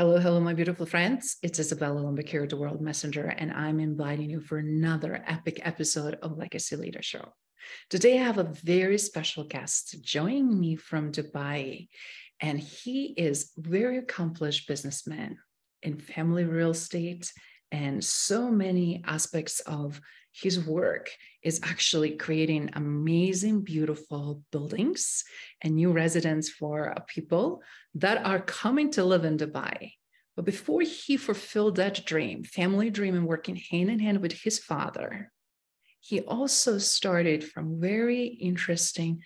Hello, hello, my beautiful friends. It's Isabella at the World Messenger, and I'm inviting you for another epic episode of Legacy Leader Show. Today, I have a very special guest joining me from Dubai, and he is very accomplished businessman in family real estate and so many aspects of his work is actually creating amazing, beautiful buildings and new residence for people that are coming to live in Dubai. But before he fulfilled that dream, family dream, and working hand in hand with his father, he also started from very interesting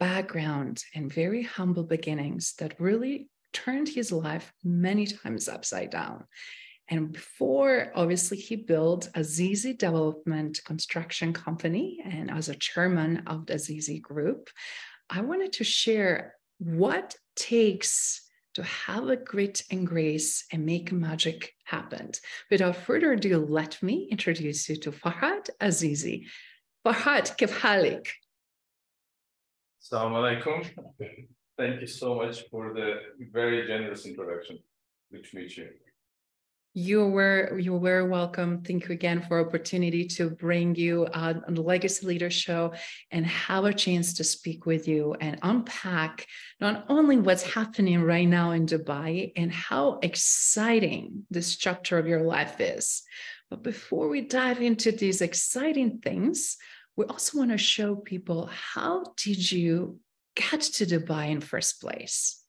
background and very humble beginnings that really turned his life many times upside down. And before, obviously, he built a Azizi Development Construction Company. And as a chairman of the Azizi Group, I wanted to share what takes to have a grit and grace and make magic happen. Without further ado, let me introduce you to Farhad Azizi. Farhad, kif halik? Assalamu alaikum. Thank you so much for the very generous introduction. Good to meet you. You were you were welcome. Thank you again for opportunity to bring you uh, on the Legacy Leader Show and have a chance to speak with you and unpack not only what's happening right now in Dubai and how exciting this chapter of your life is, but before we dive into these exciting things, we also want to show people how did you get to Dubai in first place.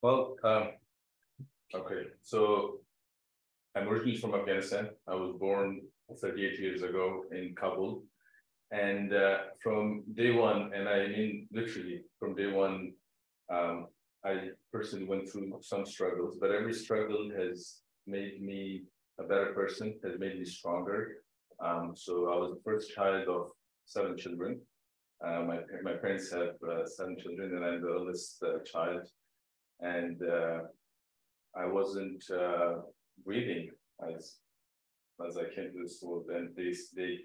Well. Um Okay, so I'm originally from Afghanistan. I was born 38 years ago in Kabul. And uh, from day one, and I mean literally from day one, um, I personally went through some struggles, but every struggle has made me a better person, has made me stronger. Um, so I was the first child of seven children. Uh, my, my parents have uh, seven children, and I'm the oldest uh, child. And uh, I wasn't uh, breathing as as I came to the school. Then they they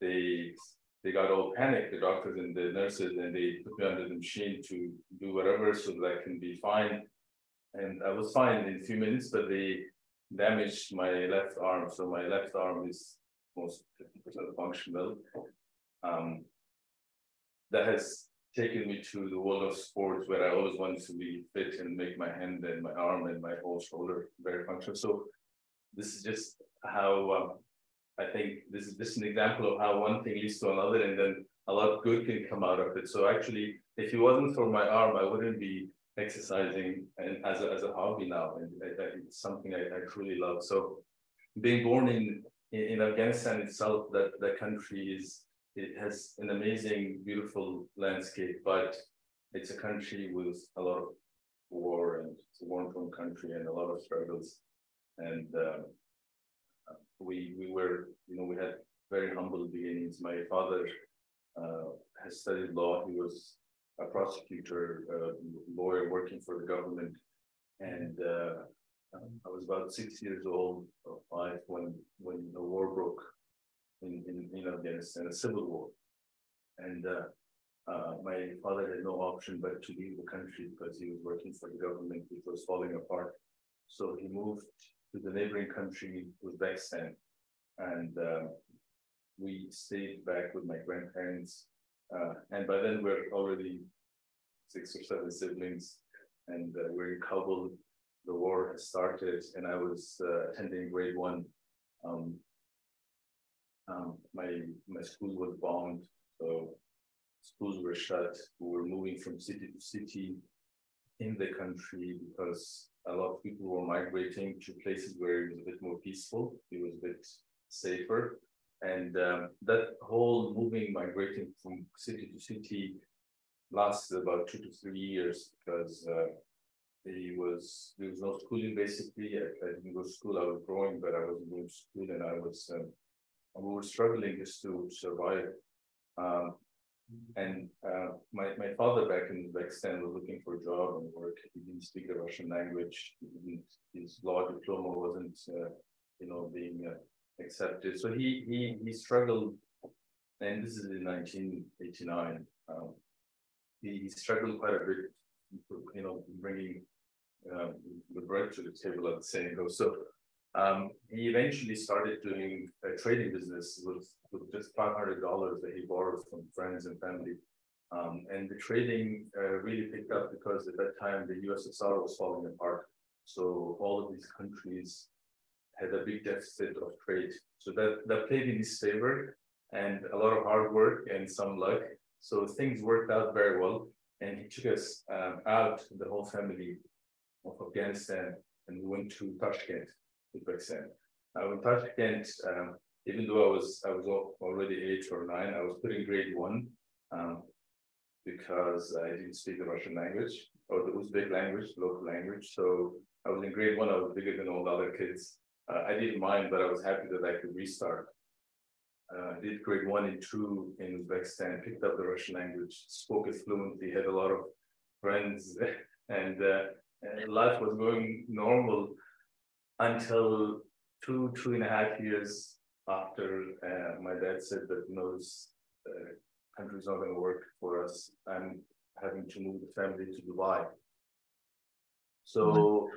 they they got all panicked, the doctors and the nurses, and they put me under the machine to do whatever so that I can be fine. And I was fine in a few minutes, but they damaged my left arm. So my left arm is most 50% functional. Um, that has taken me to the world of sports where I always wanted to be fit and make my hand and my arm and my whole shoulder very functional. So this is just how um, I think this is just an example of how one thing leads to another and then a lot of good can come out of it. So actually, if it wasn't for my arm, I wouldn't be exercising and as a, as a hobby now. And I, I, it's something I, I truly love. So being born in, in Afghanistan itself, that, that country is it has an amazing, beautiful landscape, but it's a country with a lot of war and it's a war-torn country and a lot of struggles. And um, we we were, you know, we had very humble beginnings. My father uh, has studied law. He was a prosecutor, uh, lawyer working for the government. And uh, I was about six years old or five when when the war broke in, in, in Afghanistan, a civil war. And uh, uh, my father had no option but to leave the country because he was working for the government, which was falling apart. So he moved to the neighboring country, Uzbekistan. And uh, we stayed back with my grandparents. Uh, and by then we're already six or seven siblings. And uh, we're in Kabul. The war has started, and I was uh, attending grade one um, um, my my school was bombed, so schools were shut. We were moving from city to city in the country because a lot of people were migrating to places where it was a bit more peaceful. It was a bit safer. and um, that whole moving, migrating from city to city lasted about two to three years because uh, was there was no schooling basically. I, I, didn't go to school. I was growing, but I wasn't going to school, and I was um, we were struggling just to survive. Um, and uh, my, my father back in Uzbekistan was looking for a job and work. He didn't speak the Russian language. his law diploma wasn't, uh, you know, being uh, accepted. So he he he struggled, and this is in 1989. Um, he, he, struggled quite a bit, you know, bringing uh, the bread to the table, at the saying goes. So um, he eventually started doing a trading business with, with just $500 that he borrowed from friends and family. Um, and the trading uh, really picked up because at that time the USSR was falling apart. So all of these countries had a big deficit of trade. So that, that played in his favor and a lot of hard work and some luck. So things worked out very well. And he took us um, out, the whole family of Afghanistan, and we went to Tashkent Uzbekistan. Now in Tashkent, um, even though I was I was already eight or nine, I was put in grade one um, because I didn't speak the Russian language or the Uzbek language, local language. So I was in grade one. I was bigger than all the other kids. Uh, I didn't mind, but I was happy that I could restart. Uh, I did grade one and two in Uzbekistan, picked up the Russian language, spoke it fluently, had a lot of friends, and, uh, and life was going normal until two, two and a half years after uh, my dad said that no, this uh, country's not going to work for us. I'm having to move the family to Dubai. So,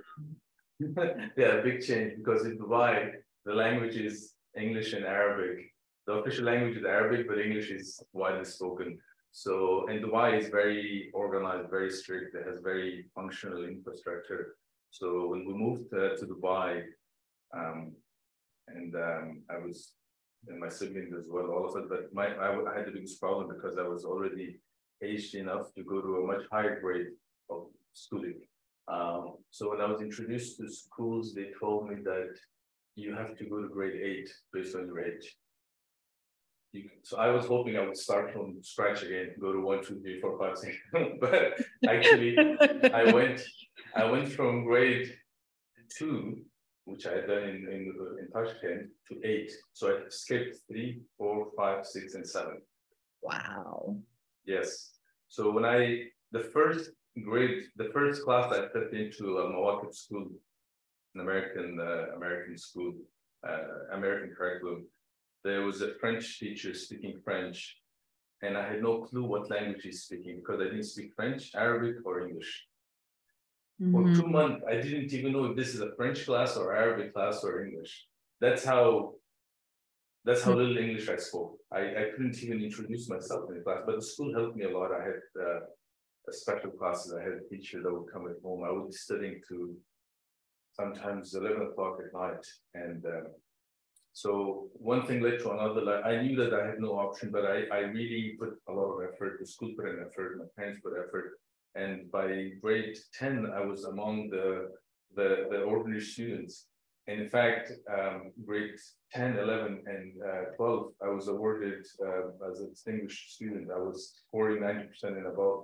yeah, big change because in Dubai, the language is English and Arabic. The official language is Arabic, but English is widely spoken. So, and Dubai is very organized, very strict. It has very functional infrastructure. So when we moved to Dubai, um, and um, I was, and my siblings as well, all of it, but my, I, I had the biggest problem because I was already aged enough to go to a much higher grade of schooling. Um, so when I was introduced to schools, they told me that you have to go to grade eight based on your age. You, so I was hoping I would start from scratch again, go to one, two, three, four, five, six. but actually, I went I went from grade two, which I had done in, in, in Tashkent, to eight. So I skipped three, four, five, six, and seven. Wow. Yes. So when I, the first grade, the first class I put into a Mawakeb school, an American, uh, American school, uh, American curriculum, there was a French teacher speaking French, and I had no clue what language he's speaking because I didn't speak French, Arabic, or English. For two mm-hmm. months, I didn't even know if this is a French class or Arabic class or English. That's how that's how hmm. little English I spoke. I, I couldn't even introduce myself in the class, but the school helped me a lot. I had uh, special classes. I had a teacher that would come at home. I would be studying to sometimes 11 o'clock at night. And um, so one thing led to another. Like, I knew that I had no option, but I, I really put a lot of effort. The school put an effort. My parents put effort. And by grade 10, I was among the, the, the ordinary students. And in fact, um, grade 10, 11, and uh, 12, I was awarded uh, as a distinguished student. I was scoring 90% and above.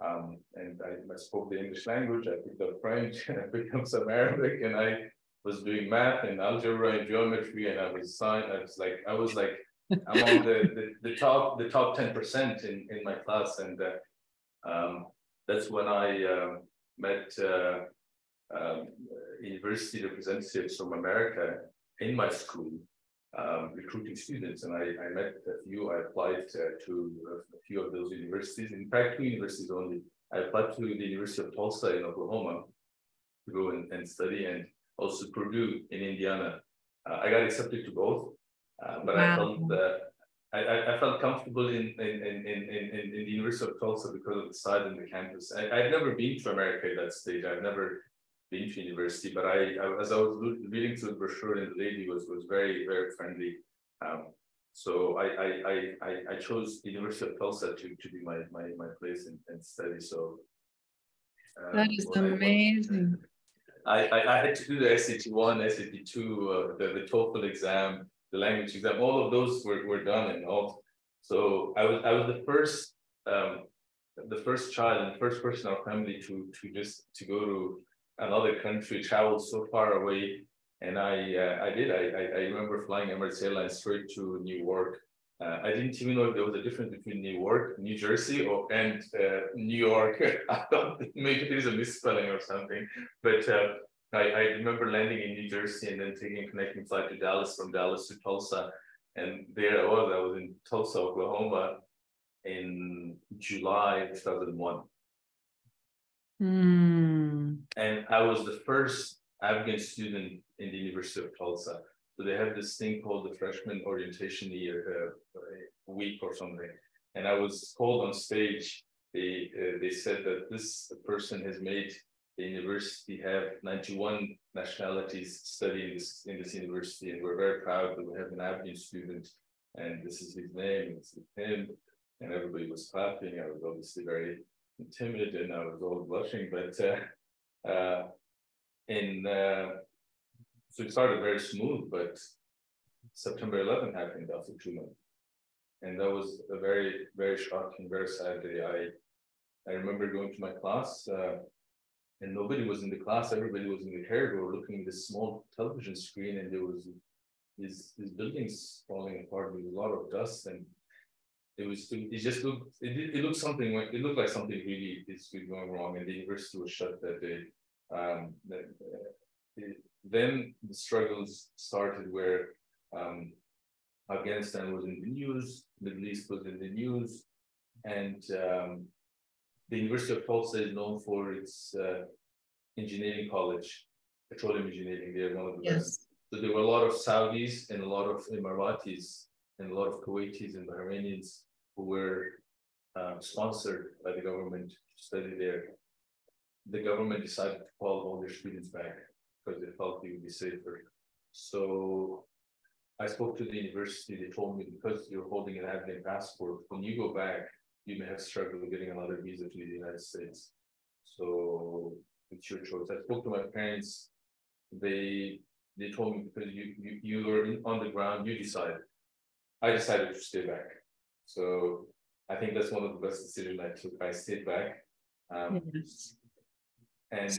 Um, and I, I, spoke the English language, I picked up French, and I picked up some Arabic, and I was doing math and algebra and geometry, and I was signed, I was like, I was like among the, the, the top the top 10% in, in my class. And uh, um, that's when I uh, met uh, um, university representatives from America in my school, um, recruiting students. And I, I, met a few, I applied uh, to a few of those universities, in fact, two universities only. I applied to the University of Tulsa in Oklahoma to go and, and study, and also Purdue in Indiana. Uh, I got accepted to both, uh, but wow. I felt that I, I, felt comfortable in in, in, in, in, the University of Tulsa because of the size and the campus. I, I've never been to America at that stage. I've never been to university, but I, I as I was reading through the brochure and the lady was was very very friendly. Um, so I, I I I chose the University of Tulsa to, to be my my, my place and, and study. So um, that is amazing. I, I, I had to do the SAT one, SAT two, uh, the, the TOEFL exam, the language exam. All of those were, were done and all. So I was I was the first um, the first child and first person in our family to to just to go to another country, travel so far away. And I uh, I did. I, I remember flying Emirates Airlines straight to New York. Uh, I didn't even know if there was a difference between New York, New Jersey, or and uh, New York. I thought maybe there is a misspelling or something. But uh, I, I remember landing in New Jersey and then taking a connecting flight to Dallas from Dallas to Tulsa. And there I was. I was in Tulsa, Oklahoma, in July 2001. Mm. And I was the first Afghan student in the University of Tulsa. So they have this thing called the freshman orientation year uh, week or something. And I was called on stage. They uh, they said that this person has made the university have 91 nationalities studying this in this university, and we're very proud that we have an Afghan student, and this is his name, this is him, and everybody was clapping. I was obviously very intimidated, and I was all blushing, but uh, uh, in uh, so it started very smooth, but September 11 happened after two months. And that was a very, very shocking, very sad day. I I remember going to my class, uh, and nobody was in the class. Everybody was in the corridor looking at this small television screen, and there was these these buildings falling apart with a lot of dust, and it was it just looked it, it looked something like it looked like something really is going wrong, and the university was shut that day. Um, it, then the struggles started where um, Afghanistan was in the news, Middle East was in the news, and um, the University of Tulsa is known for its uh, engineering college, petroleum engineering. They're one of the yes. best. So there were a lot of Saudis and a lot of Emiratis and a lot of Kuwaitis and Bahrainians who were um, sponsored by the government to study there. The government decided to call all their students back because they felt it would be safer. So I spoke to the university. They told me because you're holding an Afghan passport, when you go back, you may have struggled getting another visa to the United States. So it's your choice. I spoke to my parents. They they told me because you you you were in, on the ground, you decide. I decided to stay back. So I think that's one of the best decisions I took. I stayed back. Um, yes. And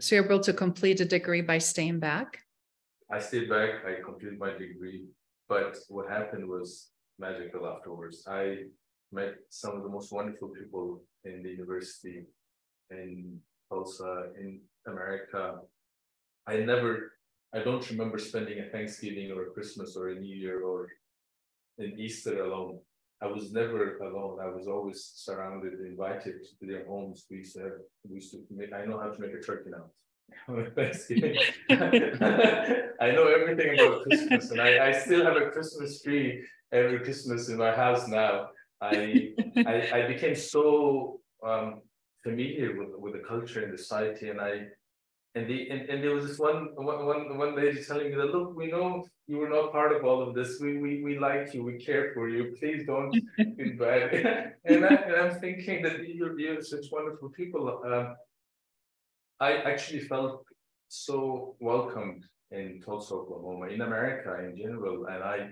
so you're able to complete a degree by staying back? I stayed back. I completed my degree. But what happened was magical afterwards. I met some of the most wonderful people in the university in Tulsa, in America. I never, I don't remember spending a Thanksgiving or a Christmas or a New Year or an Easter alone. I was never alone. I was always surrounded, invited to their homes. We used to we used to make, I know how to make a turkey now. I know everything about Christmas, and I, I still have a Christmas tree every Christmas in my house now. I, I, I became so um, familiar with, with the culture and the society, and I and the and, and there was this one one one lady telling me that look, we know you were not part of all of this. We we we like you, we care for you. Please don't feel bad. and, I, and I'm thinking that you're, you're such wonderful people. Um, I actually felt so welcomed in Tulsa, Oklahoma, in America in general, and I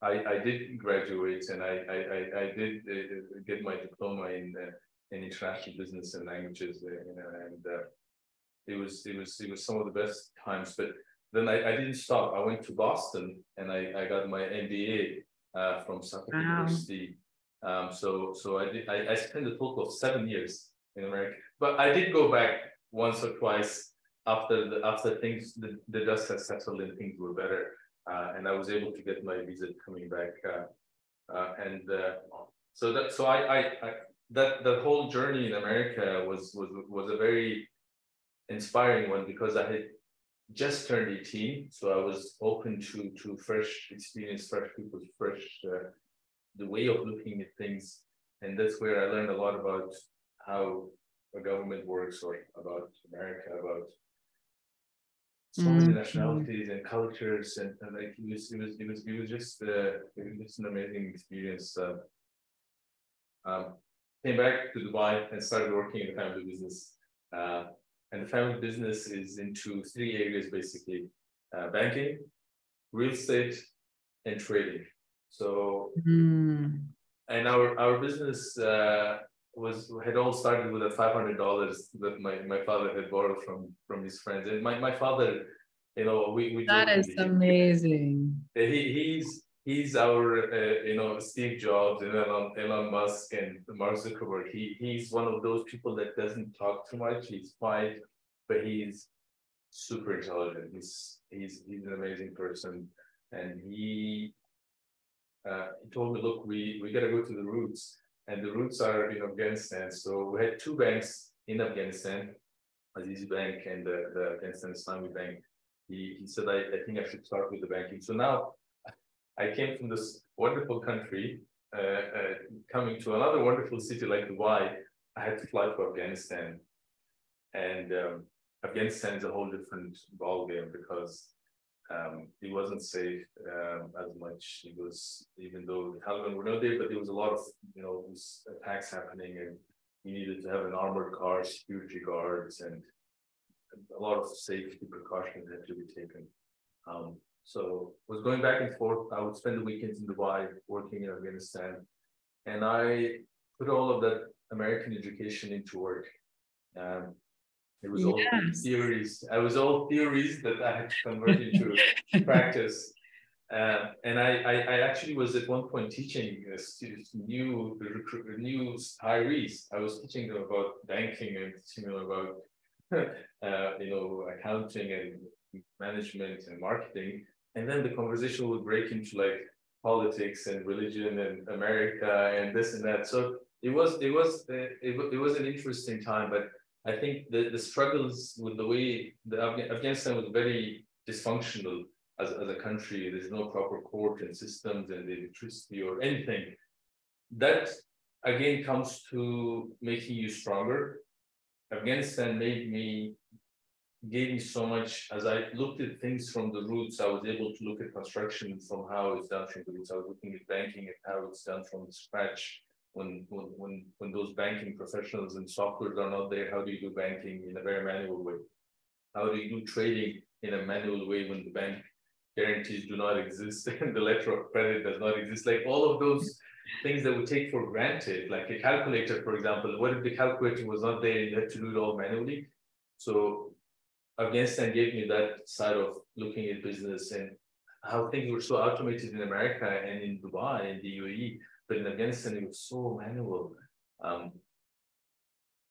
I, I did graduate and I, I, I, did uh, get my diploma in, uh, in international business and languages, uh, you know, and uh, it was it was it was some of the best times. But then I, I didn't stop. I went to Boston and I, I got my MBA uh, from Suffolk wow. University. Um, so so I did I, I spent a total of seven years in America. But I did go back once or twice after the after things the, the dust had settled and things were better. Uh, and I was able to get my visa coming back. Uh, uh, and so that so I, I, I that that whole journey in America was was was a very inspiring one because I had just turned 18, so I was open to to fresh experience, fresh people, fresh uh, the way of looking at things, and that's where I learned a lot about how a government works, or about America, about so many mm-hmm. nationalities and cultures, and, and, like it was, it was, it was, it was just, uh, it was just an amazing experience. Uh, um, came back to Dubai and started working in the family business. Uh, and the family business is into three areas basically: uh, banking, real estate and trading. So, Mm. and our our business uh, was had all started with a five hundred dollars that my, my father had borrowed from from his friends. And my, my father, you know, we we That is amazing. he, he's he's our uh, you know Steve Jobs and Elon, Elon Musk and Mark Zuckerberg. He he's one of those people that doesn't talk too much. He's quiet, but he's super intelligent. He's he's he's an amazing person, and he uh, he told me, look, we we gotta go to the roots, and the roots are in Afghanistan. So we had two banks in Afghanistan, Azizi Bank and the, the Afghanistan Islamic Bank. He, he said, I, I think I should start with the banking. So now I came from this wonderful country, uh, uh, coming to another wonderful city like Dubai. I had to fly to Afghanistan, and um, Afghanistan is a whole different ballgame because um, it wasn't safe um, as much. It was even though the Taliban were not there, but there was a lot of you know attacks happening, and you needed to have an armored car, security guards, and a lot of safety precautions had to be taken. Um, so was going back and forth. I would spend the weekends in Dubai working in Afghanistan. And I put all of that American education into work. Um, it was all Yes. theories. I was all theories that I had to convert into practice. Uh, and I, I, I actually was at one point teaching uh, students, new recruit, new hirees. I was teaching them about banking and teaching them about, uh, you know, accounting and management and marketing. And then the conversation would break into like politics and religion and America and this and that. So it was it was uh, it, it was an interesting time, but I think the, the struggles with the way the Afghanistan was very dysfunctional as, as a country. There's no proper court and systems and electricity or anything. That again comes to making you stronger. Afghanistan made me gave me so much as I looked at things from the roots. I was able to look at construction from how it's done from the roots. I was looking at banking and how it's done from scratch. When when when those banking professionals and softwares are not there, how do you do banking in a very manual way? How do you do trading in a manual way when the bank guarantees do not exist and the letter of credit does not exist? Like all of those things that we take for granted, like a calculator, for example. What if the calculator was not there and you had to do it all manually? So Afghanistan gave me that side of looking at business and how things were so automated in America and in Dubai and the UAE, but in Afghanistan it was so manual. Um,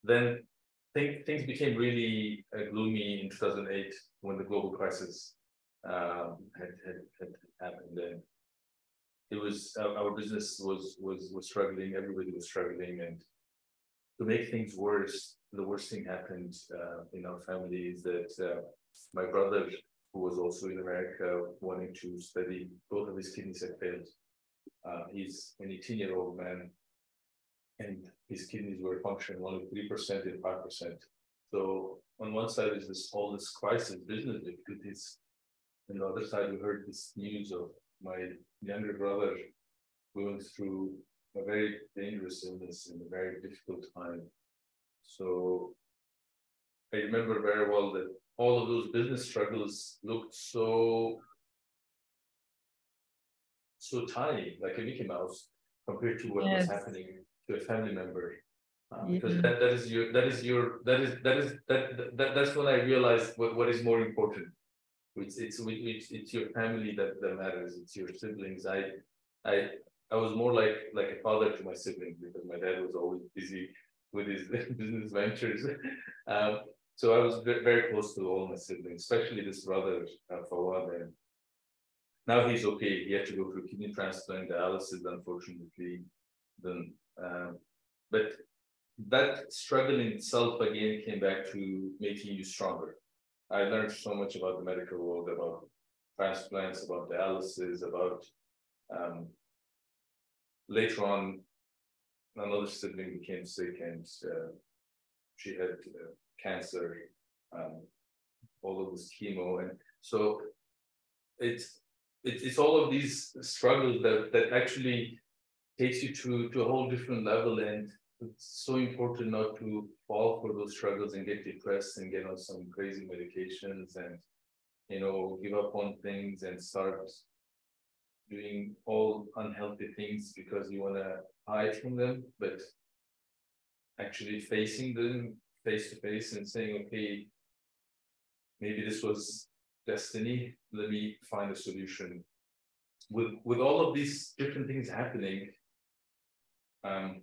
then things became really uh, gloomy in 2008 when the global crisis um, had, had, had happened. And it was our, our business was was was struggling. Everybody was struggling, and to make things worse, the worst thing happened uh, in our family is that uh, my brother, who was also in America wanting to study, both of his kidneys had failed. Uh, he's an 18 year old man, and his kidneys were functioning only 3% and 5%. So, on one side is this all this crisis business difficulties. On the other side, we heard this news of my younger brother going through a very dangerous illness in a very difficult time. So I remember very well that all of those business struggles looked so so tiny, like a Mickey Mouse, compared to what Yes. was happening to a family member. Uh, because that, that is your that is your that is that is that, that that's when I realized what, what is more important. It's it's it's it's your family that, that matters. It's your siblings. I I I was more like like a father to my siblings because my dad was always busy with his business ventures. Um, so I was very close to all my siblings, especially this brother uh, Fawad. And now he's okay. He had to go through kidney transplant, dialysis, unfortunately. Then, um, but that struggle in itself again came back to making you stronger. I learned so much about the medical world, about transplants, about dialysis, about um, later on, another sibling became sick and uh, she had uh, cancer, um, all of this chemo, and so it's it's it's all of these struggles that that actually takes you to to a whole different level, and it's so important not to fall for those struggles and get depressed and get on some crazy medications and you know, give up on things and start doing all unhealthy things because you want to hide from them, but actually facing them face to face and saying, okay, maybe this was destiny. Let me find a solution. With with all of these different things happening, um,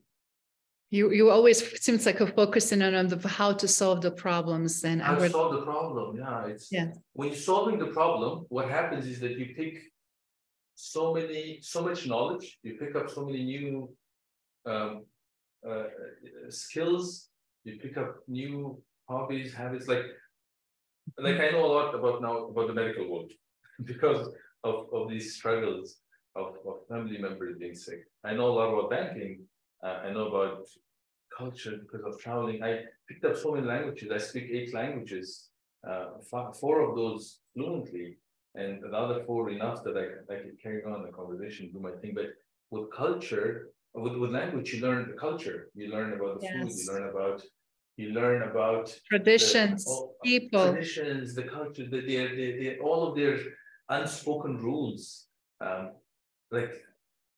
you you always seems like a focusing on the how to solve the problems and how to solve the problem. Yeah, it's yeah. When you're solving the problem, what happens is that you pick so many so much knowledge. You pick up so many new um, uh, skills. You pick up new hobbies, habits. Like like I know a lot about now about the medical world because of, of these struggles of, of family members being sick. I know a lot about banking. Uh, I know about culture because of traveling. I picked up so many languages. I speak eight languages, uh, four of those fluently, and the other four enough that I, I could carry on the conversation, do my thing. But with culture, with, with language, you learn the culture. You learn about the yes. food. You learn about you learn about traditions, the, all, people, traditions, the culture, the, the, the, the, all of their unspoken rules. Um, like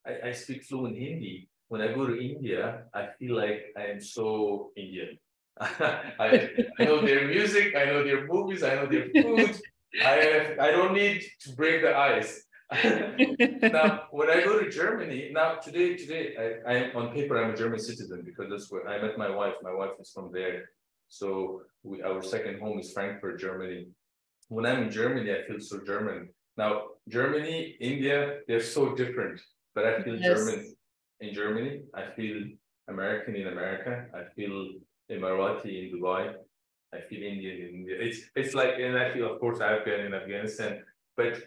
I, I speak fluent Hindi. When I go to India, I feel like I am so Indian. I, I know their music, I know their movies, I know their food. I I don't need to break the ice. Now, when I go to Germany, now today, today, I, I on paper I'm a German citizen because that's where I met my wife. My wife is from there, so we, our second home is Frankfurt, Germany. When I'm in Germany, I feel so German. Now, Germany, India, they're so different, but I feel yes. German in Germany. I feel American in America. I feel Emirati in Dubai. I feel Indian in India. It's it's like, and I feel, of course, Afghan in Afghanistan, but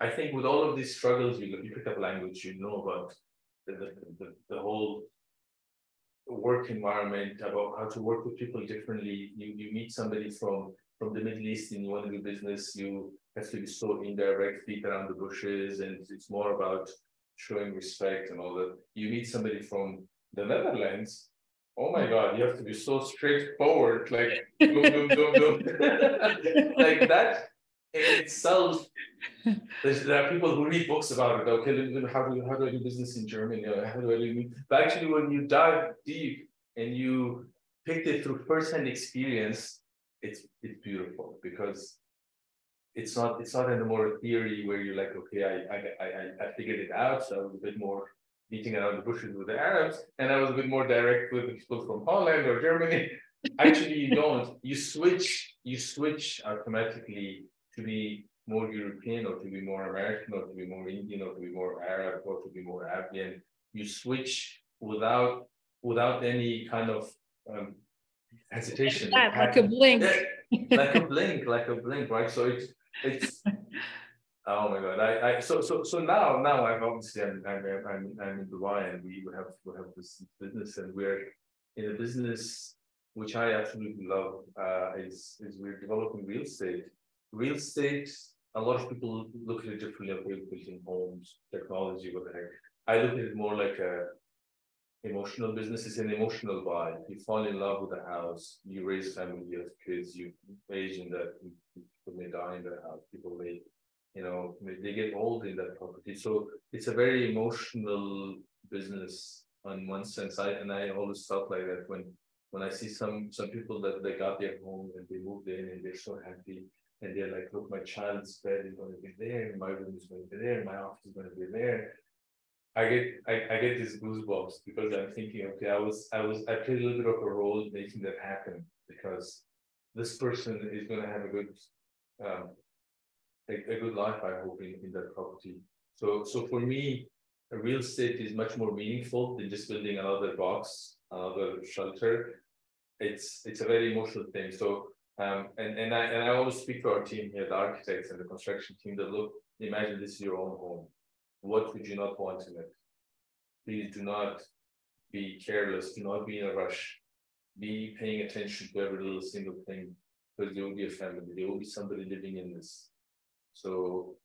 I think with all of these struggles, you, you pick up language, you know about the, the, the, the, whole work environment, about how to work with people differently. You, you meet somebody from, from the Middle East and you want to do business, you have to be so indirect, feet around the bushes, and it's more about showing respect and all that. You meet somebody from the Netherlands, oh my God, you have to be so straightforward, like, boom, boom, boom, boom. like that in itself, there are people who read books about it. Okay, how do how do I do business in Germany? Uh, how do I do? But actually, when you dive deep and you pick it through first-hand experience, it's it's beautiful because it's not it's not anymore a theory where you're like, okay, I I I, I figured it out. So I was a bit more beating around the bushes with the Arabs, and I was a bit more direct with people from Holland or Germany. Actually, you don't. You switch. You switch automatically to be more European or to be more American or to be more Indian or to be more Arab or to be more Afghan. You switch without without any kind of um, hesitation. Like, like a blink. like a blink, like a blink, right? So it's it's oh my god. I, I so so so now now I'm obviously I'm I'm I'm, I'm in Dubai and we have we have this business and we're in a business which I absolutely love uh, is is we're developing real estate real estate, a lot of people look at it differently. Okay, building homes, technology, whatever. I look at it more like a emotional business. It's an emotional buy. You fall in love with a house, you raise a family, have kids, you age in that. People may die in that house. People may, you know, they get old in that property. So it's a very emotional business on one sense. I and I always felt like that when when I see some some people that they got their home and they moved in and they're so happy and they're like, look, my child's bed is going to be there, my room is going to be there, my office is going to be there. I get I, I get these goosebumps because I'm thinking, okay, I was I was I played a little bit of a role in making that happen because this person is going to have a good um, a, a good life, I hope, in, in that property. So so for me, real estate is much more meaningful than just building another box, another shelter. It's it's a very emotional thing. So um, and, and I and I always speak to our team here, the architects and the construction team, that look, imagine this is your own home. What would you not want in it? Please do not be careless, do not be in a rush. Be paying attention to every little single thing, because there will be a family, there will be somebody living in this. So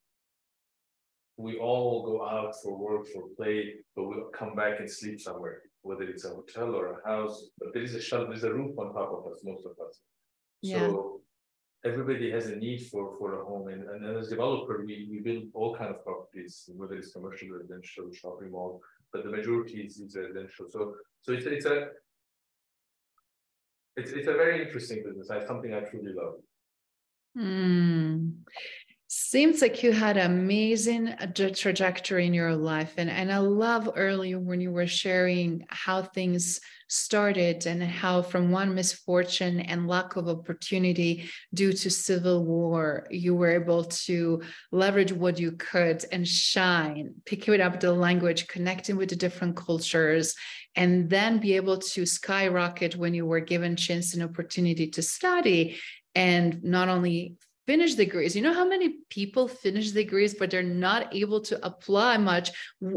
we all go out for work, for play, but we'll come back and sleep somewhere, whether it's a hotel or a house, but there is a shelter, there's a roof on top of us, most of us. Yeah. So everybody has a need for for a home, and, and as a developer, we, we build all kind of properties, whether it's commercial, residential, shopping mall, but the majority is, is residential. So so it's it's a it's it's a very interesting business. It's something I truly love. Mm. Seems like you had an amazing uh, trajectory in your life, and and I love earlier when you were sharing how things started and how from one misfortune and lack of opportunity due to civil war you were able to leverage what you could and shine picking up the language connecting with the different cultures and then be able to skyrocket when you were given chance and opportunity to study and not only finish degrees. You know how many people finish degrees, but they're not able to apply much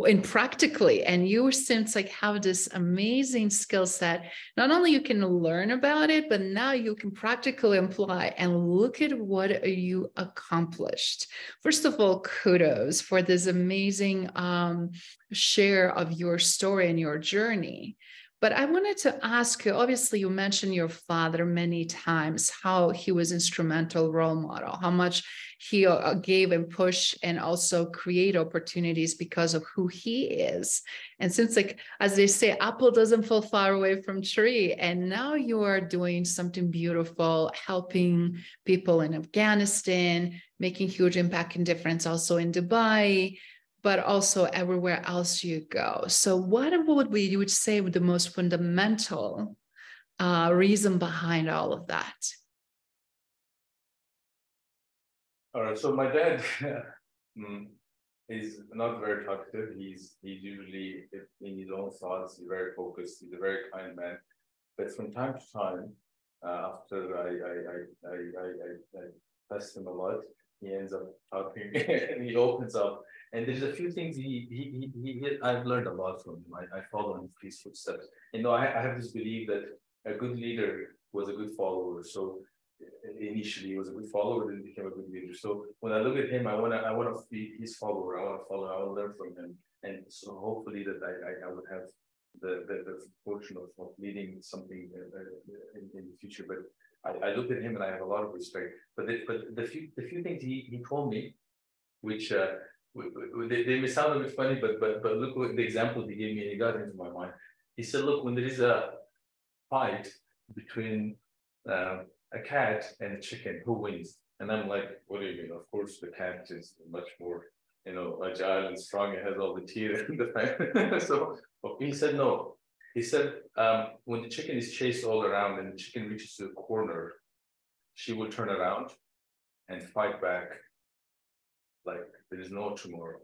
in practically. And you since like have this amazing skill set. Not only you can learn about it, but now you can practically apply and look at what you accomplished. First of all, kudos for this amazing um, share of your story and your journey. But I wanted to ask you obviously, you mentioned your father many times, how he was instrumental role model, how much he uh, gave and push and also create opportunities because of who he is. And since, like, as they say, apple doesn't fall far away from tree. And now you are doing something beautiful, helping people in Afghanistan, making huge impact and difference also in Dubai but also everywhere else you go. So, what would we you would say the most fundamental uh, reason behind all of that? All right. So my dad is not very talkative. He's he's usually in his own thoughts. He's very focused. He's a very kind man. But from time to time, uh, after I I I I I, I, I him a lot, he ends up talking and he opens up and there's a few things he, he, he, he I've learned a lot from him. I, I follow in his footsteps. You know, I, I have this belief that a good leader was a good follower. So initially he was a good follower, then became a good leader. So when I look at him, I wanna I wanna be his follower. I wanna follow. I wanna learn from him. And so hopefully that I I, I would have the, the, the fortune of, of leading something uh, uh, in, in the future. But I, I look at him and I have a lot of respect. But the, but the few the few things he, he told me, which uh, they, they may sound a bit funny, but but but look what the example he gave me and he got into my mind. He said, look, when there is a fight between uh, a cat and a chicken, who wins? And I'm like, what do you mean? Of course, the cat is much more, you know, agile and strong. It has all the teeth so he said, no. He said, um, when the chicken is chased all around and the chicken reaches a corner, she will turn around and fight back like there is no tomorrow.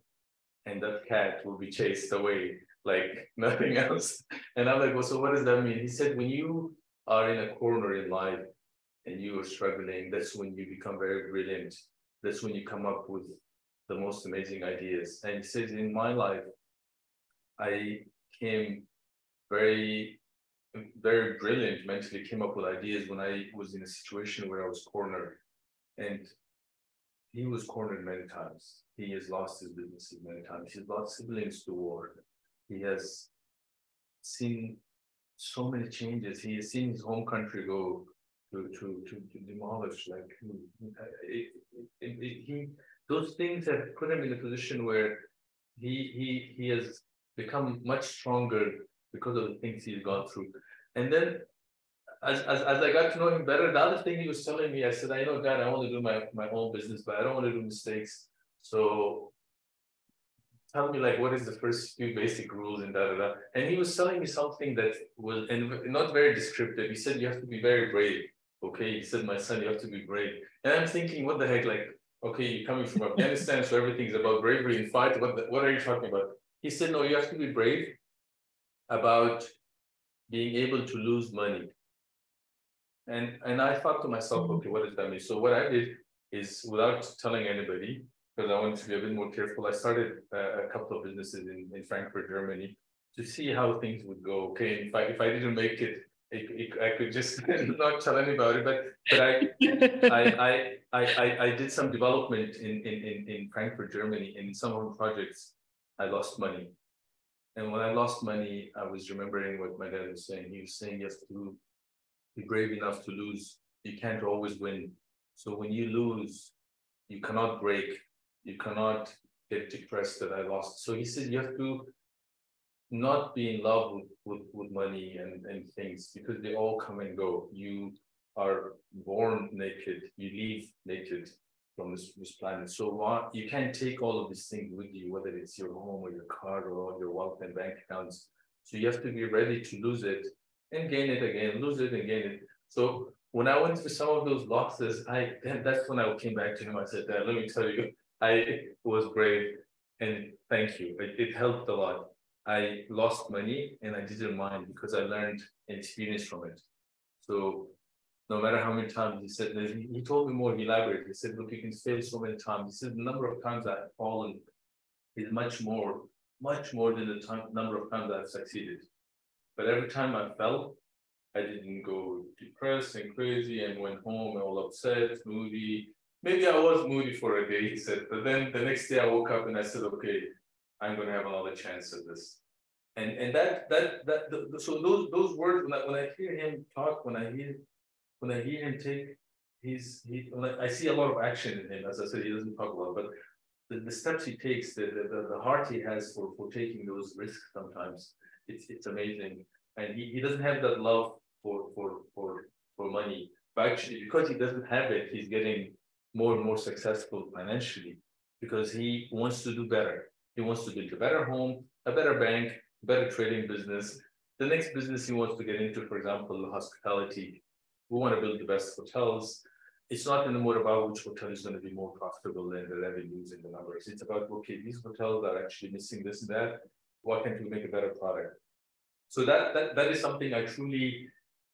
And that cat will be chased away like nothing else. And I'm like, well, so what does that mean? He said, when you are in a corner in life and you are struggling, that's when you become very brilliant. That's when you come up with the most amazing ideas. And he says, in my life, I came very, very brilliant mentally, came up with ideas when I was in a situation where I was cornered. And he was cornered many times. He has lost his businesses many times. He's lost siblings to war. He has seen so many changes. He has seen his home country go to to to, to demolish. Like it, it, it, he, those things have put him in a position where he he he has become much stronger because of the things he's gone through. And then as, as, as I got to know him better, the other thing he was telling me, I said, I know, Dad, I want to do my, my own business, but I don't want to do mistakes. So tell me, like, what is the first few basic rules and da da da. And he was telling me something that was and not very descriptive. He said, You have to be very brave. Okay. He said, My son, you have to be brave. And I'm thinking, what the heck? Like, okay, you're coming from Afghanistan, so everything's about bravery and fight. What, the, what are you talking about? He said, No, you have to be brave about being able to lose money and and I thought to myself, mm-hmm. okay, what does that mean? So what I did is without telling anybody, because I wanted to be a bit more careful, I started uh, a couple of businesses in, in Frankfurt, Germany, to see how things would go. Okay, if I if I didn't make it, it, it I could just not tell anybody. But but I I, I I I I did some development in in in, in Frankfurt, Germany, and in some of the projects, I lost money. And when I lost money, I was remembering what my dad was saying. He was saying you have to be brave enough to lose. You can't always win. So when you lose, you cannot break, you cannot get depressed that I lost. So he said you have to not be in love with, with, with money and, and things because they all come and go. You are born naked, you leave naked from this, this planet. So you can't take all of these things with you, whether it's your home or your car or your wealth and bank accounts. So you have to be ready to lose it and gain it again, lose it and gain it. So when I went through some of those losses, I that's when I came back to him. I said, let me tell you, I was brave and thank you. It, it helped a lot. I lost money and I didn't mind because I learned experience from it. So no matter how many times he said, he told me more, he elaborated. He said, look, you can fail so many times. He said, the number of times I've fallen is much more, much more than the time, number of times I've succeeded. But every time I fell, I didn't go depressed and crazy and went home all upset, moody. Maybe I was moody for a day, he said. But then the next day I woke up and I said, okay, I'm going to have another chance at this. And and that that that the, so those those words when I, when I hear him talk, when I hear when I hear him take, he's he. I, I see a lot of action in him. As I said, he doesn't talk a lot, but the, the steps he takes, the, the the heart he has for for taking those risks sometimes, it's it's amazing. And he, he doesn't have that love for for for for money, but actually because he doesn't have it, he's getting more and more successful financially because he wants to do better. He wants to build a better home, a better bank, better trading business. The next business he wants to get into, for example, hospitality. We want to build the best hotels. It's not anymore about which hotel is going to be more profitable than the revenues and the numbers. It's about, okay, these hotels are actually missing this and that. Why can't we make a better product? So that, that, that is something I truly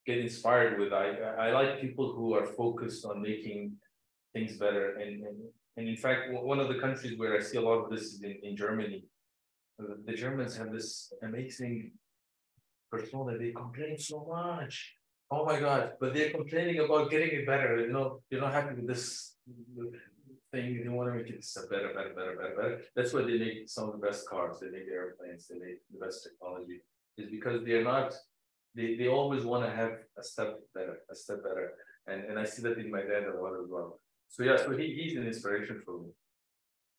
get inspired with. I, I like people who are focused on making things better. And, and, and in fact, one of the countries where I see a lot of this is in, in Germany uh, the Germans have this amazing persona. They complain so much. Oh my God! But they're complaining about getting it better. You know, you're not happy with this thing. They want to make it better, better, better, better, better. That's why they make some of the best cars. They make airplanes. They make the best technology. Is because they're not. They, they always want to have a step better, a step better. And and I see that in my dad a lot as well. So yeah, so he, he's an inspiration for me.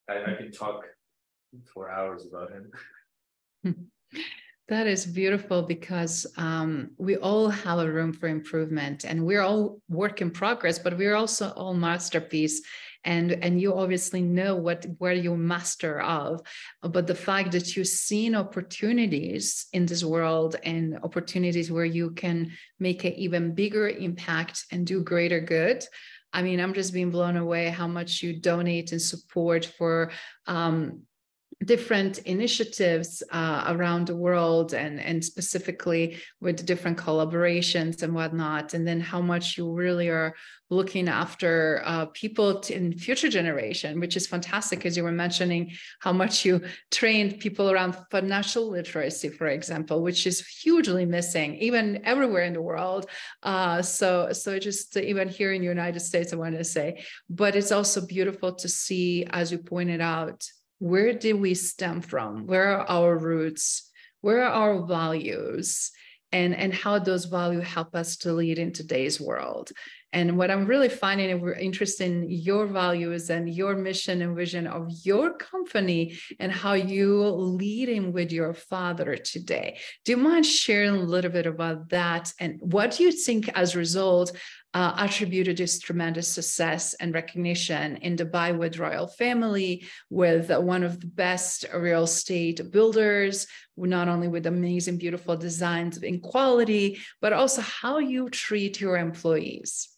I, I can talk for hours about him. That is beautiful because um, we all have a room for improvement and we're all work in progress, but we're also all masterpiece. And, and you obviously know what where you're master of. But the fact that you've seen opportunities in this world and opportunities where you can make an even bigger impact and do greater good. I mean, I'm just being blown away how much you donate and support for um, different initiatives uh, around the world and and specifically with different collaborations and whatnot. And then how much you really are looking after uh, people to, in future generation which is fantastic as you were mentioning how much you trained people around financial literacy for example which is hugely missing even everywhere in the world. Uh, so so just even here in the united states i want to say. But it's also beautiful to see as you pointed out where did we stem from? Where are our roots? Where are our values? And and how those values help us to lead in today's world? And what i'm really finding interested in your values and your mission and vision of your company and how you leading with your father today. Do you mind sharing a little bit about that? And what do you think as a result uh, attributed this tremendous success and recognition in Dubai with royal family, with one of the best real estate builders, not only with amazing, beautiful designs in quality, but also how you treat your employees.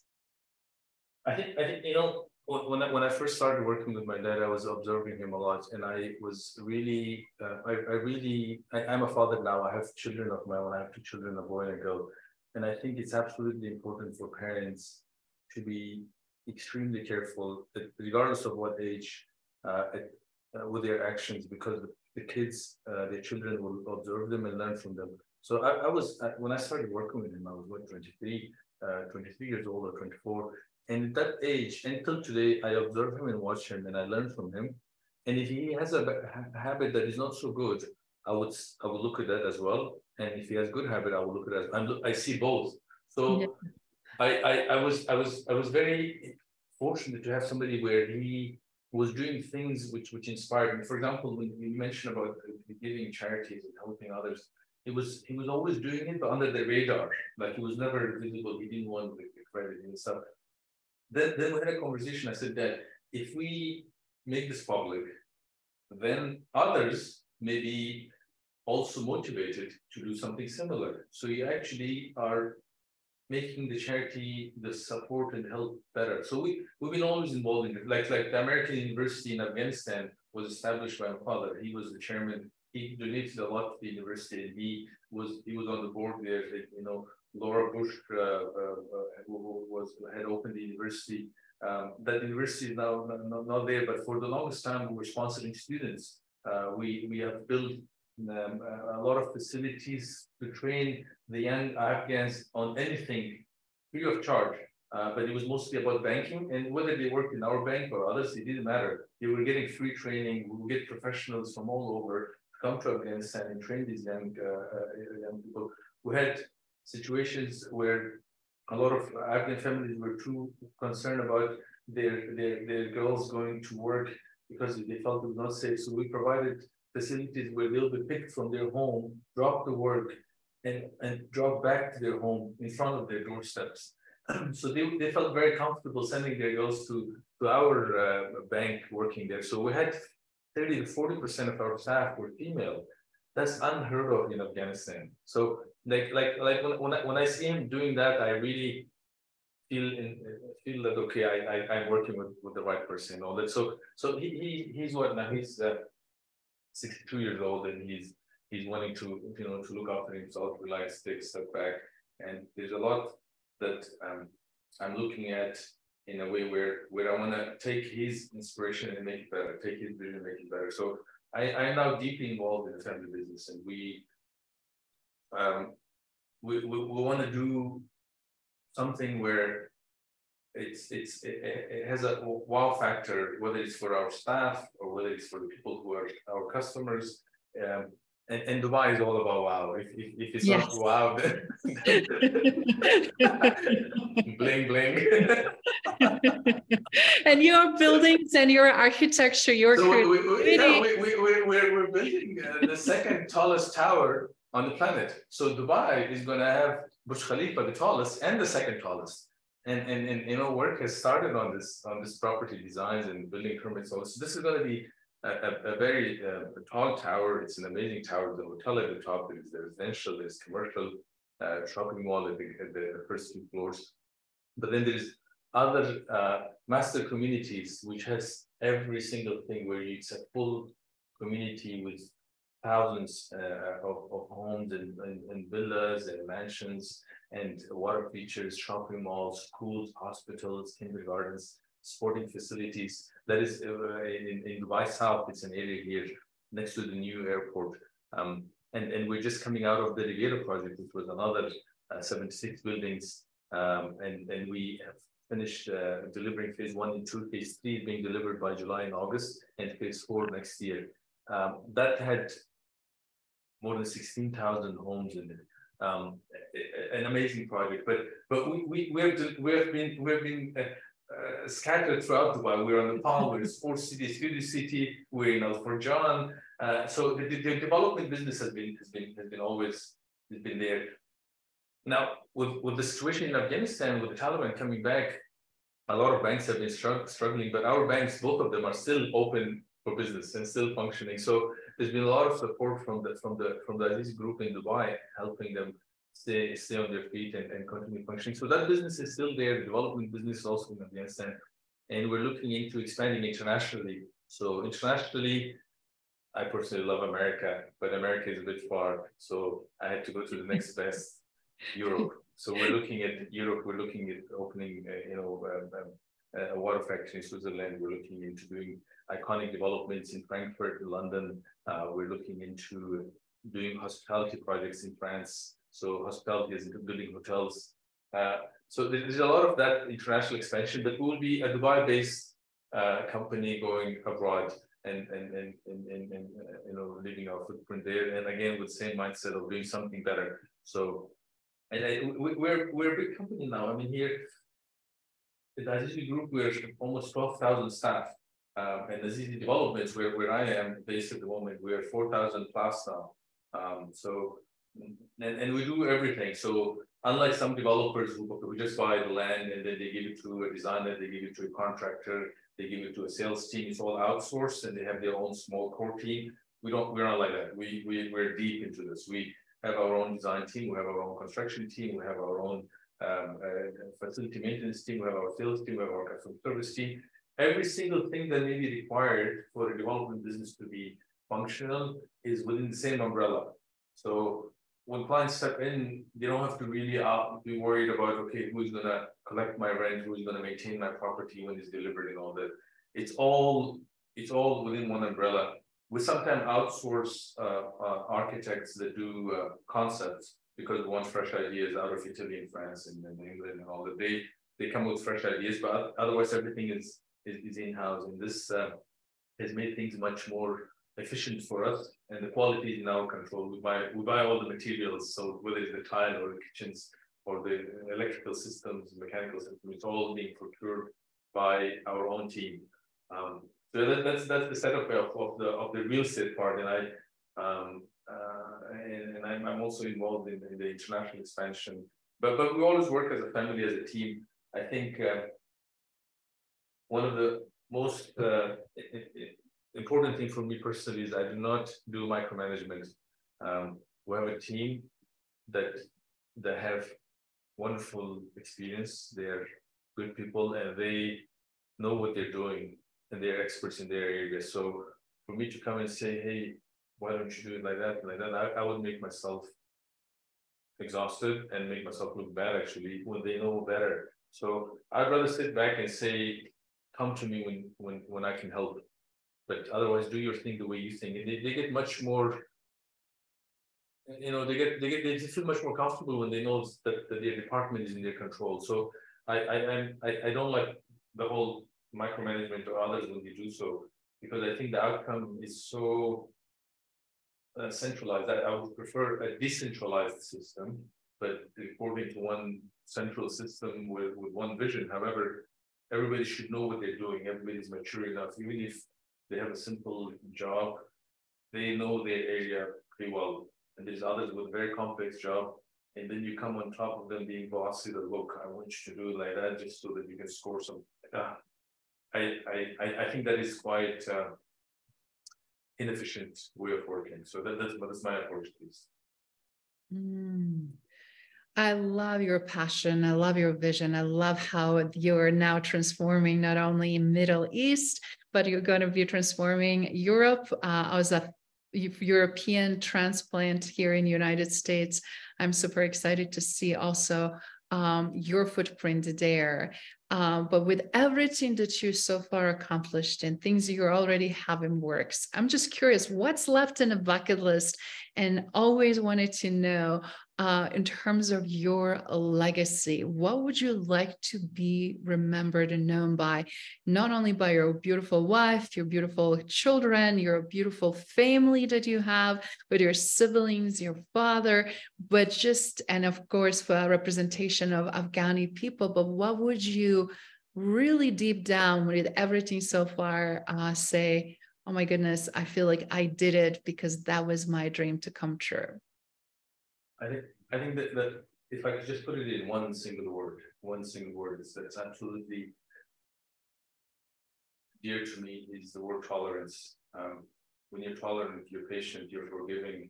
I think, I think you know, when I, when I first started working with my dad, I was observing him a lot, and I was really, uh, I, I really, I, am a father now. I have children of my own. I have two children, a boy and a girl. And I think it's absolutely important for parents to be extremely careful, regardless of what age, uh, uh, with their actions, because the kids, uh, their children will observe them and learn from them. So I, I was, when I started working with him, I was what, 23, uh, 23 years old or 24. And at that age, until today, I observe him and watch him and I learn from him. And if he has a habit that is not so good, I would I would look at that as well. And if he has good habit, I will look at it. I'm, I see both. So yeah. I, I I was I was I was very fortunate to have somebody where he was doing things which which inspired me. For example, when you mentioned about giving charities and helping others, he was he was always doing it, but under the radar. Like he was never visible. He didn't want the credit and stuff. Then, then we had a conversation. I said that if we make this public, then others may be also motivated to do something similar. So you actually are making the charity, the support and help better. So we, we've been always involved in it. Like, like the American University in Afghanistan was established by my father. He was the chairman. He donated a lot to the university and he was he was on the board there. You know, Laura Bush uh, uh, uh was had opened the university. Um, that university is now not, not, there, but for the longest time we were sponsoring students. Uh, we we have built um, a lot of facilities to train the young Afghans on anything free of charge. Uh, but it was mostly about banking and whether they worked in our bank or others, it didn't matter. They were getting free training. We would get professionals from all over to come to Afghanistan and train these young, uh, uh, young people. We had situations where a lot of Afghan families were too concerned about their, their, their girls going to work because they felt it was not safe. So we provided facilities where they'll be picked from their home, drop to work, and, and drop back to their home in front of their doorsteps. so they, they felt very comfortable sending their girls to, to our uh, bank working there. So we had 30 to 40% of our staff were female. That's unheard of in Afghanistan. So like like like when, when I, when I see him doing that, I really feel in, feel that okay, I, I I'm working with, with the right person. And all that. So so he, he he's what now he's uh, 62 years old and he's he's wanting to you know to look after himself, relax, take a step back. And there's a lot that um, I'm looking at in a way where where I want to take his inspiration and make it better, take his vision and make it better. So I, I am now deeply involved in the family business and we um, we, we, we want to do something where it's it's it, it, has a wow factor, whether it's for our staff or whether it's for the people who are our customers. Um, and, and Dubai is all about wow. If, if, if it's yes. not wow, then bling bling. and your buildings and your architecture, your so we, we, yeah, we, we, we, we're, we're building uh, the second tallest tower on the planet. So Dubai is going to have Burj Khalifa, the tallest and the second tallest. And, and, and you know, work has started on this on this property designs and building permits. So this is going to be a, a, a very uh, tall tower. It's an amazing tower. The hotel at the top is the residential, there's commercial, uh, shopping mall at the, at the first two floors. But then there's other uh, master communities, which has every single thing where it's a full community with thousands uh, of, of homes and, and, and, villas and mansions and water features, shopping malls, schools, hospitals, kindergartens, sporting facilities. That is uh, in, in Dubai South, it's an area here next to the new airport. Um, and, and we're just coming out of the Riviera project, which was another uh, 76 buildings. Um, and, and we have finished uh, delivering phase one and two, phase three being delivered by July and August, and phase four next year. Um, that had more than 16,000 homes in it. Um, an amazing project, but but we we we have, we have been we have been uh, uh, scattered throughout Dubai. We're on the Palm, we're in Sports City, Studio City, we're in Al. Uh, so the, the, development business has been has been has been always has been there. Now with with the situation in Afghanistan, with the Taliban coming back, a lot of banks have been struggling, but our banks, both of them, are still open for business and still functioning. So there's been a lot of support from the from the from the Azizi group in Dubai, helping them stay stay on their feet and, and continue functioning. So that business is still there. The development business is also in Afghanistan, and we're looking into expanding internationally. So internationally, I personally love America, but America is a bit far, so I had to go to the next best, Europe. So we're looking at Europe. We're looking at opening, uh, you know, um, um, a water factory in Switzerland. We're looking into doing iconic developments in Frankfurt, London. Uh, we're looking into doing hospitality projects in France. So hospitality is building hotels. Uh, so there's a lot of that international expansion, but we will be a Dubai-based uh, company going abroad and and, and and and and, uh, you know leaving our footprint there. And again, with the same mindset of doing something better. So and I, we, we're we're a big company now. I mean, here the Azizi Group, we're almost 12,000 staff. Um, and Azizi Developments, where, where I am based at the moment, we're 4,000 plus now. Um, so, and, and we do everything. So unlike some developers who, who just buy the land and then they give it to a designer, they give it to a contractor, they give it to a sales team, it's all outsourced and they have their own small core team. We don't, we're not like that. We, we, we're deep into this. We have our own design team, we have our own construction team, we have our own um, facility maintenance team, we have our sales team, we have our customer service team. Every single thing that may be required for a development business to be functional is within the same umbrella. So when clients step in, they don't have to really uh, be worried about, okay, who's gonna collect my rent, who's gonna maintain my property when it's delivered and all that. It's all, it's all within one umbrella we sometimes outsource uh, uh, architects that do uh, concepts because we want fresh ideas out of Italy and France and, and, England and all that. They they come with fresh ideas, but otherwise everything is is, is in house, and this uh, has made things much more efficient for us. And the quality is in our control. We buy we buy all the materials, so whether it's the tile or the kitchens or the electrical systems, mechanical systems, it's all being procured by our own team. Um, so that, that's that's the setup of, of the of the real estate part, and I um, uh, and, and I'm, I'm also involved in, in, the international expansion. But but we always work as a family, as a team. I think uh, one of the most uh, important thing for me personally is I do not do micromanagement. Um, we have a team that that have wonderful experience. They're good people and they know what they're doing and they're experts in their area. So for me to come and say, hey, why don't you do it like that, like that, I, I would make myself exhausted and make myself look bad actually when they know better. So I'd rather sit back and say, come to me when when when I can help. But otherwise do your thing the way you think. And they, they get much more you know, they get they get they feel much more comfortable when they know that, that their department is in their control. So I I I I don't like the whole micromanagement or others when you do so, because I think the outcome is so uh, centralized. I, I would prefer a decentralized system, but reporting to one central system with, with one vision. However, everybody should know what they're doing. Everybody's mature enough, even if they have a simple job, they know their area pretty well. And there's others with very complex job. And then you come on top of them being bossy that look, I want you to do like that just so that you can score some. Ah, I, I, I think that is quite uh, inefficient way of working. So that, that's, that's my approach this. Mm. I love your passion. I love your vision. I love how you're now transforming not only Middle East, but you're going to be transforming Europe. Uh, I was a European transplant here in United States. I'm super excited to see also um, your footprint there. Um, but with everything that you so far accomplished and things you already have in works, I'm just curious what's left in a bucket list and always wanted to know uh, in terms of your legacy, what would you like to be remembered and known by, not only by your beautiful wife, your beautiful children, your beautiful family that you have, but your siblings, your father, but just, and of course, for a representation of Afghani people, but what would you really deep down with everything so far uh, say, oh my goodness, I feel like I did it because that was my dream to come true? I think I think that, that if I could just put it in one single word, one single word is that's absolutely dear to me is the word tolerance. Um, when you're tolerant, you're patient, you're forgiving,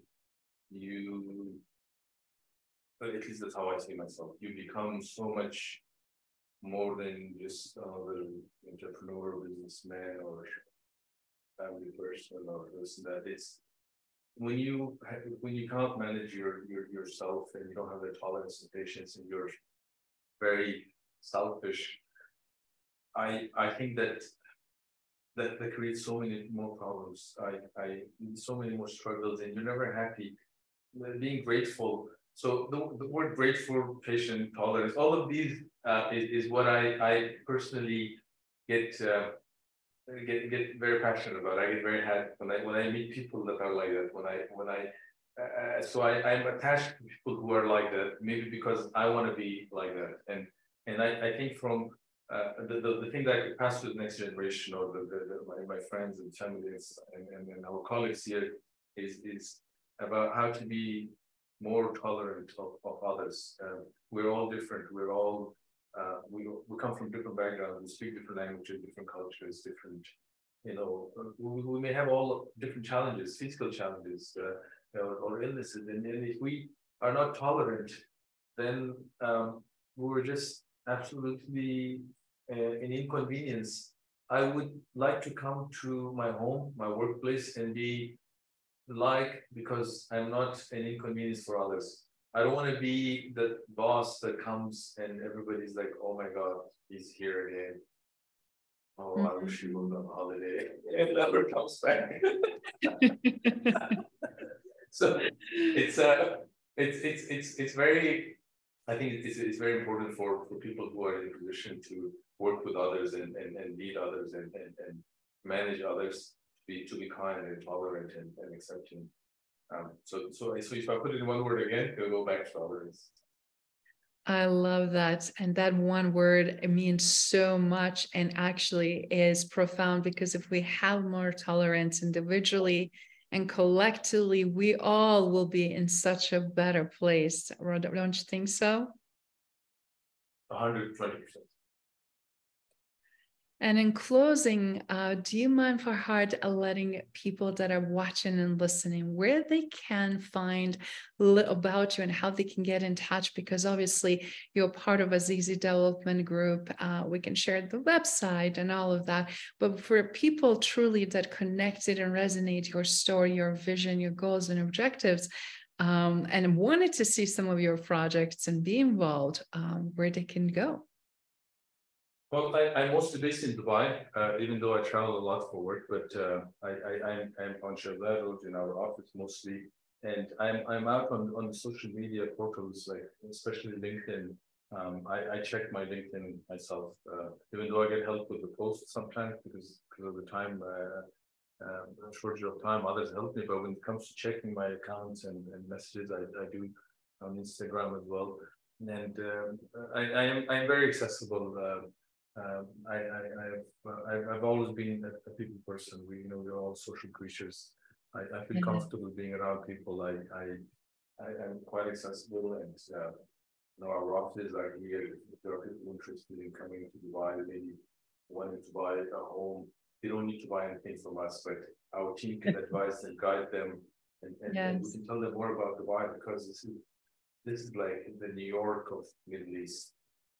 you at least that's how I see myself. You become so much more than just another entrepreneur, businessman, or family person, or this and that. It's when you when you can't manage your, your yourself and you don't have the tolerance and patience and you're very selfish, I I think that that, that creates so many more problems. I I so many more struggles and you're never happy. Being grateful. So the, the word grateful, patient, tolerance, all of these uh, is, is what I, I personally get uh, get get very passionate about. I get very happy when I when I meet people that are like that. When I when I uh, so I, I'm attached to people who are like that, maybe because I want to be like that. And and I, I think from uh, the, the, the thing that I could pass to the next generation or the, the, the my, my friends and families and, and, and our colleagues here is, is about how to be more tolerant of, of others. Uh, we're all different. We're all, uh, we, we come from different backgrounds, we speak different languages, different cultures, different, you know, we, we may have all different challenges, physical challenges uh, or, or, illnesses. And, and, if we are not tolerant, then um, we're just absolutely uh, an inconvenience. I would like to come to my home, my workplace, and be like because I'm not an inconvenience for others. I don't want to be the boss that comes and everybody's like, oh my God, he's here again. Oh, mm-hmm. I wish he was on holiday and never comes back. so it's uh it's it's it's it's very I think it's it's very important for for people who are in a position to work with others and and, and lead others and, and and manage others to be to be kind and tolerant and, and accepting. Um, so, so, so if I put it in one word again, it'll go back to tolerance. I love that. And that one word means so much and actually is profound because if we have more tolerance individually and collectively, we all will be in such a better place. Don't you think so? 120%. And in closing, uh, do you mind, for Farhad, letting people that are watching and listening where they can find little about you and how they can get in touch? Because obviously you're part of a Azizi Development Group. Uh, we can share the website and all of that. But for people truly that connected and resonate your story, your vision, your goals and objectives, um, and wanted to see some of your projects and be involved, um, where they can go. Well, I, am mostly based in Dubai, uh, even though I travel a lot for work, but uh, I, I, I'm, I'm on in our office mostly. And I'm, I'm out on, on the social media portals, like especially LinkedIn. Um, I, I check my LinkedIn myself, uh, even though I get help with the posts sometimes because, because of the time, uh, um, shortage of time, others help me. But when it comes to checking my accounts and, and messages, I, I do on Instagram as well. And um, I, I am I'm very accessible. Um, I, I, I've, uh, I've, I've always been a, a, people person. We, you know, we're all social creatures. I, I feel mm-hmm. comfortable being around people. I, I, I am quite accessible, and uh, you know, our offices are here. If there are people interested in coming to Dubai, maybe wanting to buy a home, they don't need to buy anything from us, but our team can advise and guide them, and, and, yes. and we can tell them more about Dubai because this is this is like the New York of Middle East.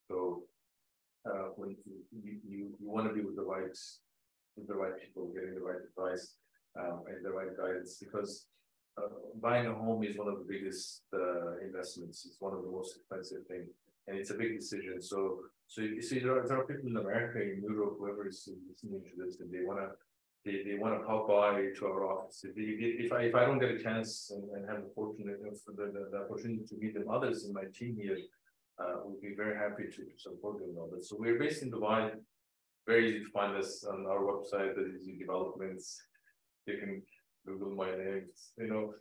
So uh, when you, you, you, want to be with the right with the right people, getting the right advice um, and the right guidance because uh, buying a home is one of the biggest uh, investments. It's one of the most expensive things, and it's a big decision. So, so you see, there are, there are people in America, in Europe, whoever is listening to this, and they want to they, they want to pop by to our office. If, if I if I don't get a chance and, and have the fortunate the, the, the opportunity to meet them, others in my team here uh, we'd be very happy to support you on that. So we're based in Dubai. Very easy to find us on our website, the easy developments. You can Google my name. You know,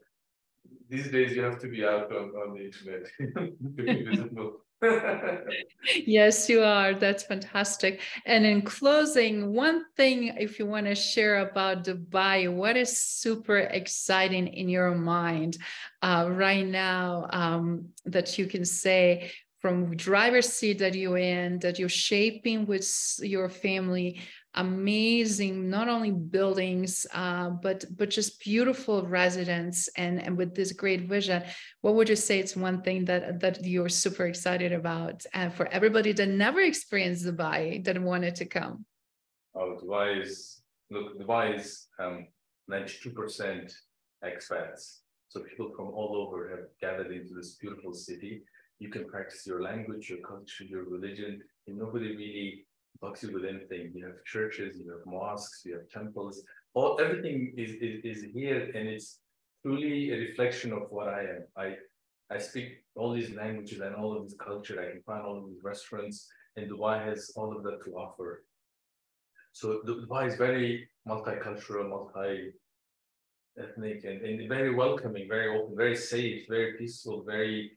these days you have to be out on, on the internet to be visible. yes, you are. That's fantastic. And in closing, one thing, if you want to share about Dubai, what is super exciting in your mind uh, right now um, that you can say from driver's seat that you're in, that you're shaping with your family, amazing not only buildings uh, but but just beautiful residents and and with this great vision. What would you say it's one thing that that you're super excited about and for everybody that never experienced dubai that wanted to come? Oh dubai is look dubai is um 92% expats. So people from all over have gathered into this beautiful city you can practice your language, your culture, your religion, and nobody really bugs you with anything. You have churches, you have mosques, you have temples, all everything is, is, is here and it's truly a reflection of what I am. I I speak all these languages and all of this culture. I can find all of these restaurants, and Dubai has all of that to offer. So Dubai is very multicultural, multi-ethnic, and, and very welcoming, very open, very safe, very peaceful, very